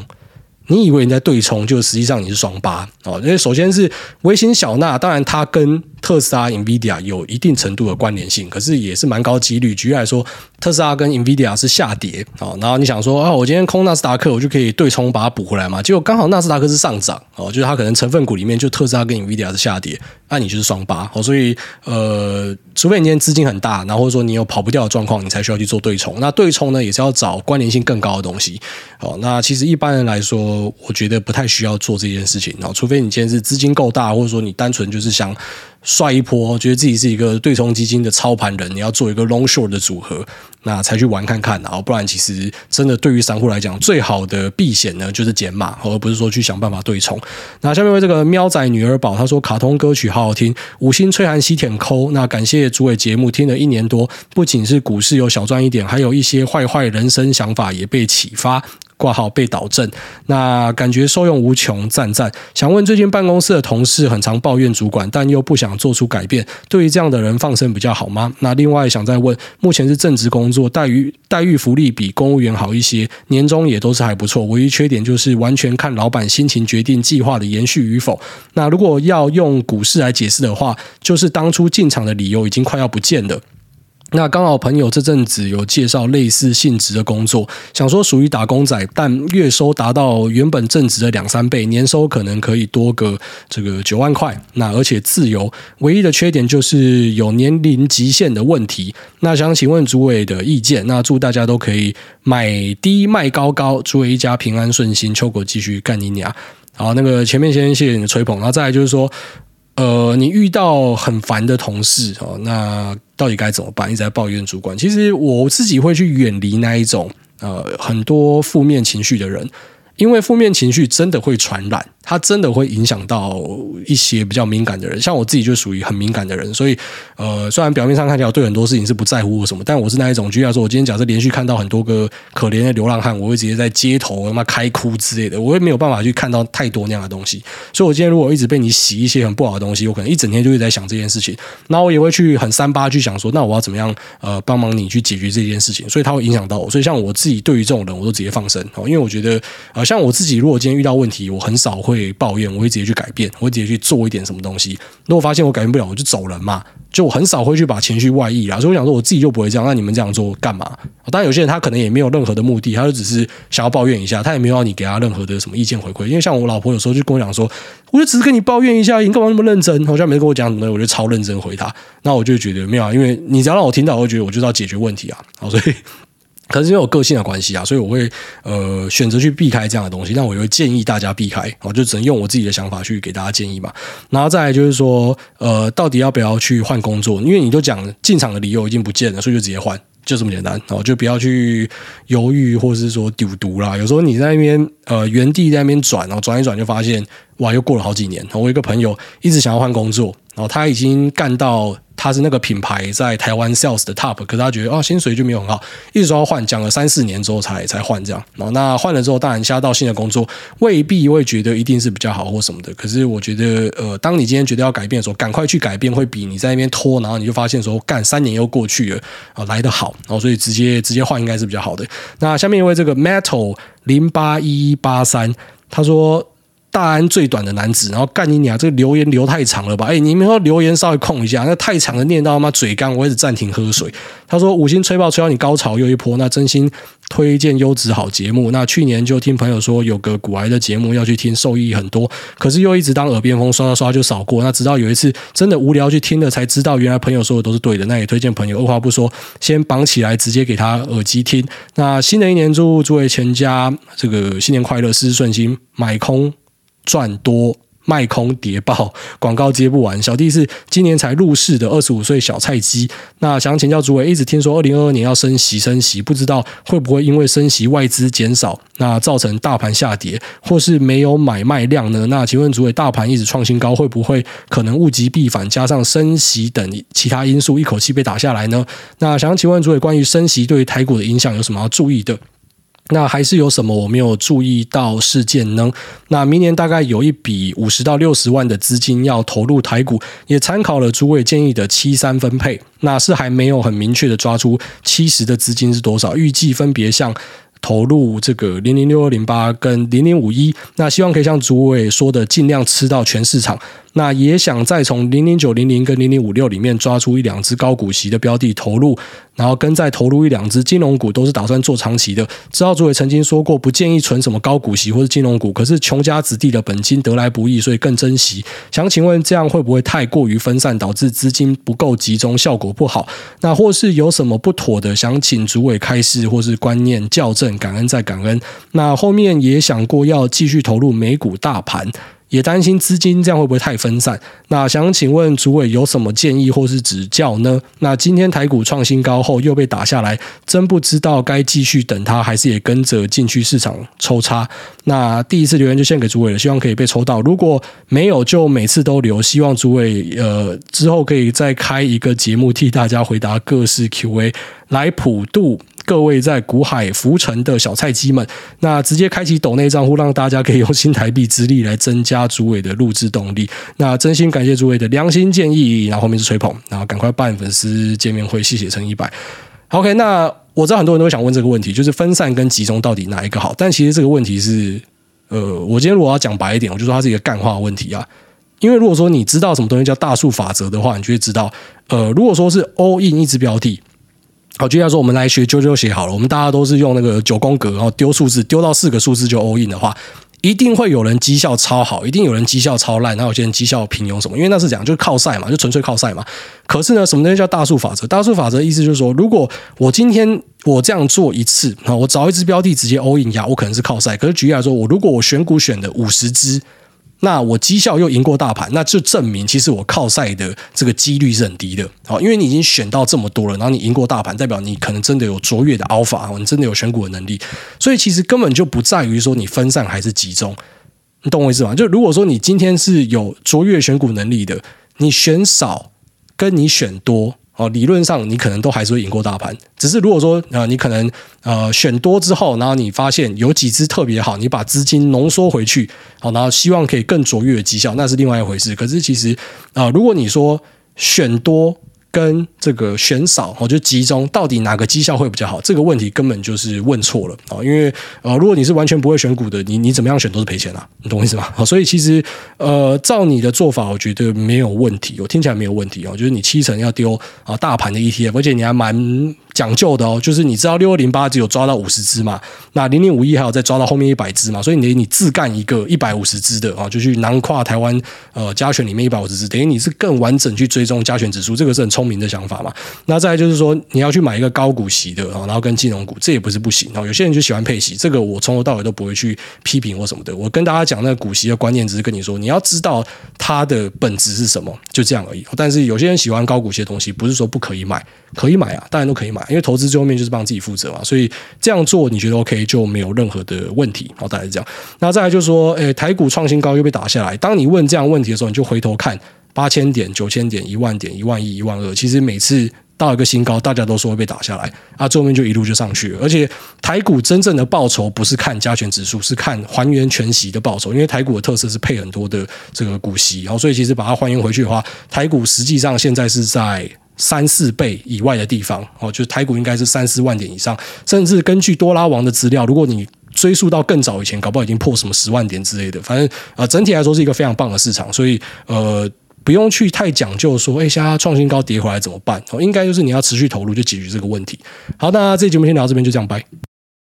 你以为你在对冲，就实际上你是双八哦。因为首先是微型小纳，当然它跟特斯拉、NVIDIA 有一定程度的关联性，可是也是蛮高几率。举例来说，特斯拉跟 NVIDIA 是下跌哦，然后你想说啊，我今天空纳斯达克，我就可以对冲把它补回来嘛？结果刚好纳斯达克是上涨哦，就是它可能成分股里面就特斯拉跟 NVIDIA 是下跌，那你就是双八哦。所以呃，除非你今天资金很大，然后或者说你有跑不掉的状况，你才需要去做对冲。那对冲呢，也是要找关联性更高的东西哦。那其实一般人来说，我觉得不太需要做这件事情哦，除非你今天是资金够大，或者说你单纯就是想帅一波，觉得自己是一个对冲基金的操盘人，你要做一个 long short 的组合，那才去玩看看。然后不然，其实真的对于散户来讲，最好的避险呢就是减码，而不是说去想办法对冲。那下面为这个喵仔女儿宝，他说卡通歌曲好好听，五星吹寒西舔抠。那感谢诸位节目听了一年多，不仅是股市有小赚一点，还有一些坏坏人生想法也被启发。挂号被导正，那感觉受用无穷，赞赞。想问最近办公室的同事很常抱怨主管，但又不想做出改变，对于这样的人放生比较好吗？那另外想再问，目前是正职工作，待遇待遇福利比公务员好一些，年终也都是还不错，唯一缺点就是完全看老板心情决定计划的延续与否。那如果要用股市来解释的话，就是当初进场的理由已经快要不见了。那刚好朋友这阵子有介绍类似性质的工作，想说属于打工仔，但月收达到原本正职的两三倍，年收可能可以多个这个九万块。那而且自由，唯一的缺点就是有年龄极限的问题。那想请问诸位的意见。那祝大家都可以买低卖高高，诸位一家平安顺心，秋果继续干你娘。好，那个前面先谢谢你的吹捧，然后再来就是说。呃，你遇到很烦的同事哦，那到底该怎么办？一直在抱怨主管。其实我自己会去远离那一种呃很多负面情绪的人，因为负面情绪真的会传染。它真的会影响到一些比较敏感的人，像我自己就属于很敏感的人，所以呃，虽然表面上看起来对很多事情是不在乎或什么，但我是那一种，举例说，我今天假设连续看到很多个可怜的流浪汉，我会直接在街头他妈开哭之类的，我也没有办法去看到太多那样的东西。所以我今天如果一直被你洗一些很不好的东西，我可能一整天就会在想这件事情，那我也会去很三八去想说，那我要怎么样呃帮忙你去解决这件事情，所以它会影响到我。所以像我自己对于这种人，我都直接放生哦，因为我觉得呃像我自己如果今天遇到问题，我很少会。会抱怨，我会直接去改变，我会直接去做一点什么东西。如果发现我改变不了，我就走人嘛。就我很少会去把情绪外溢啦，所以我想说我自己就不会这样。那你们这样做干嘛？当然有些人他可能也没有任何的目的，他就只是想要抱怨一下，他也没有要你给他任何的什么意见回馈。因为像我老婆有时候就跟我讲说，我就只是跟你抱怨一下，你干嘛那么认真？好像没跟我讲什么，我就超认真回他。那我就觉得没有，因为你只要让我听到，我会觉得我就要解决问题啊。好，所以。可是因为有个性的关系啊，所以我会呃选择去避开这样的东西。但我也会建议大家避开，我就只能用我自己的想法去给大家建议嘛。然后再来就是说，呃，到底要不要去换工作？因为你就讲进场的理由已经不见了，所以就直接换，就这么简单。哦，就不要去犹豫，或者是说丢毒啦。有时候你在那边呃原地在那边转，然后转一转就发现哇，又过了好几年。我一个朋友一直想要换工作，然后他已经干到。他是那个品牌在台湾 sales 的 top，可是他觉得哦，薪水就没有很好，一直说要换，讲了三四年之后才才换这样。然后，那换了之后，当然下到新的工作未必会觉得一定是比较好或什么的。可是我觉得，呃，当你今天觉得要改变的时候，赶快去改变，会比你在那边拖，然后你就发现说干三年又过去了啊来得好。然后所以直接直接换应该是比较好的。那下面一位这个 metal 零八一一八三，他说。大安最短的男子，然后干你娘！这个留言留太长了吧？哎，你们说留言稍微空一下，那太长了，念到他妈嘴干，我一直暂停喝水。他说五星吹爆吹到你高潮又一波，那真心推荐优质好节目。那去年就听朋友说有个古癌的节目要去听，受益很多，可是又一直当耳边风，刷刷刷就扫过。那直到有一次真的无聊去听了，才知道原来朋友说的都是对的。那也推荐朋友二话不说，先绑起来直接给他耳机听。那新的一年祝诸位全家这个新年快乐，事事顺心，买空。赚多卖空跌爆，广告接不完。小弟是今年才入市的二十五岁小菜鸡。那想请教诸位，一直听说二零二二年要升息，升息不知道会不会因为升息外资减少，那造成大盘下跌，或是没有买卖量呢？那请问诸位，大盘一直创新高，会不会可能物极必反，加上升息等其他因素，一口气被打下来呢？那想请问诸位，关于升息对于台股的影响有什么要注意的？那还是有什么我没有注意到事件呢？那明年大概有一笔五十到六十万的资金要投入台股，也参考了诸位建议的七三分配，那是还没有很明确的抓出七十的资金是多少，预计分别像。投入这个零零六二零八跟零零五一，那希望可以像诸位说的，尽量吃到全市场。那也想再从零零九零零跟零零五六里面抓出一两只高股息的标的投入，然后跟再投入一两只金融股，都是打算做长期的。知道主委曾经说过不建议存什么高股息或是金融股，可是穷家子弟的本金得来不易，所以更珍惜。想请问这样会不会太过于分散，导致资金不够集中，效果不好？那或是有什么不妥的，想请主委开示或是观念校正。感恩再感恩。那后面也想过要继续投入美股大盘，也担心资金这样会不会太分散。那想请问主委有什么建议或是指教呢？那今天台股创新高后又被打下来，真不知道该继续等它，还是也跟着进去市场抽插。那第一次留言就献给诸位了，希望可以被抽到。如果没有，就每次都留。希望诸位呃之后可以再开一个节目，替大家回答各式 Q&A 来普渡。各位在股海浮沉的小菜鸡们，那直接开启抖内账户，让大家可以用新台币之力来增加诸位的录制动力。那真心感谢诸位的良心建议，然后后面是吹捧，然后赶快办粉丝见面会，谢谢乘一百。OK，那我知道很多人都想问这个问题，就是分散跟集中到底哪一个好？但其实这个问题是，呃，我今天如果要讲白一点，我就说它是一个干话问题啊。因为如果说你知道什么东西叫大数法则的话，你就会知道，呃，如果说是 all in 一支标的。好，就像说我们来学啾啾鞋好了，我们大家都是用那个九宫格，然后丢数字，丢到四个数字就 all in 的话，一定会有人绩效超好，一定有人绩效超烂，然后有些人绩效平庸什么，因为那是讲就是靠赛嘛，就纯粹靠赛嘛。可是呢，什么东西叫大数法则？大数法则的意思就是说，如果我今天我这样做一次，啊，我找一支标的直接 all in 呀，我可能是靠赛。可是举例来说，我如果我选股选的五十支。那我绩效又赢过大盘，那就证明其实我靠赛的这个几率是很低的。好，因为你已经选到这么多了，然后你赢过大盘，代表你可能真的有卓越的 alpha，你真的有选股的能力。所以其实根本就不在于说你分散还是集中，你懂我意思吗？就如果说你今天是有卓越选股能力的，你选少跟你选多。哦，理论上你可能都还是会赢过大盘，只是如果说呃你可能呃选多之后，然后你发现有几只特别好，你把资金浓缩回去，好，然后希望可以更卓越的绩效，那是另外一回事。可是其实啊、呃，如果你说选多跟这个选少哦，就集中，到底哪个绩效会比较好？这个问题根本就是问错了啊！因为呃，如果你是完全不会选股的，你你怎么样选都是赔钱啊，你懂我意思吗？所以其实呃，照你的做法，我觉得没有问题，我听起来没有问题哦。就是你七成要丢啊大盘的 ETF，而且你还蛮讲究的哦。就是你知道六二零八只有抓到五十只嘛，那零零五一还有再抓到后面一百只嘛，所以你你自干一个一百五十只的啊，就去囊括台湾呃加权里面一百五十只，等于你是更完整去追踪加权指数，这个是很聪明的想法嘛。那再来就是说，你要去买一个高股息的啊，然后跟金融股，这也不是不行。然后有些人就喜欢配息，这个我从头到尾都不会去批评或什么的。我跟大家讲那个股息的观念，只是跟你说，你要知道它的本质是什么，就这样而已。但是有些人喜欢高股息的东西，不是说不可以买，可以买啊，当然都可以买，因为投资最后面就是帮自己负责嘛。所以这样做你觉得 OK 就没有任何的问题。好，大概是这样。那再来就是说，诶，台股创新高又被打下来。当你问这样问题的时候，你就回头看八千点、九千点、一万点、一万一、一万二，其实每次。到一个新高，大家都说会被打下来，啊，最后面就一路就上去了。而且台股真正的报酬不是看加权指数，是看还原全息的报酬。因为台股的特色是配很多的这个股息，然后所以其实把它还原回去的话，台股实际上现在是在三四倍以外的地方哦，就是台股应该是三四万点以上，甚至根据多拉王的资料，如果你追溯到更早以前，搞不好已经破什么十万点之类的。反正呃，整体来说是一个非常棒的市场，所以呃。不用去太讲究，说，哎，现在创新高跌回来怎么办？哦，应该就是你要持续投入，就解决这个问题。好，那这节目先聊到这边，就这样，拜。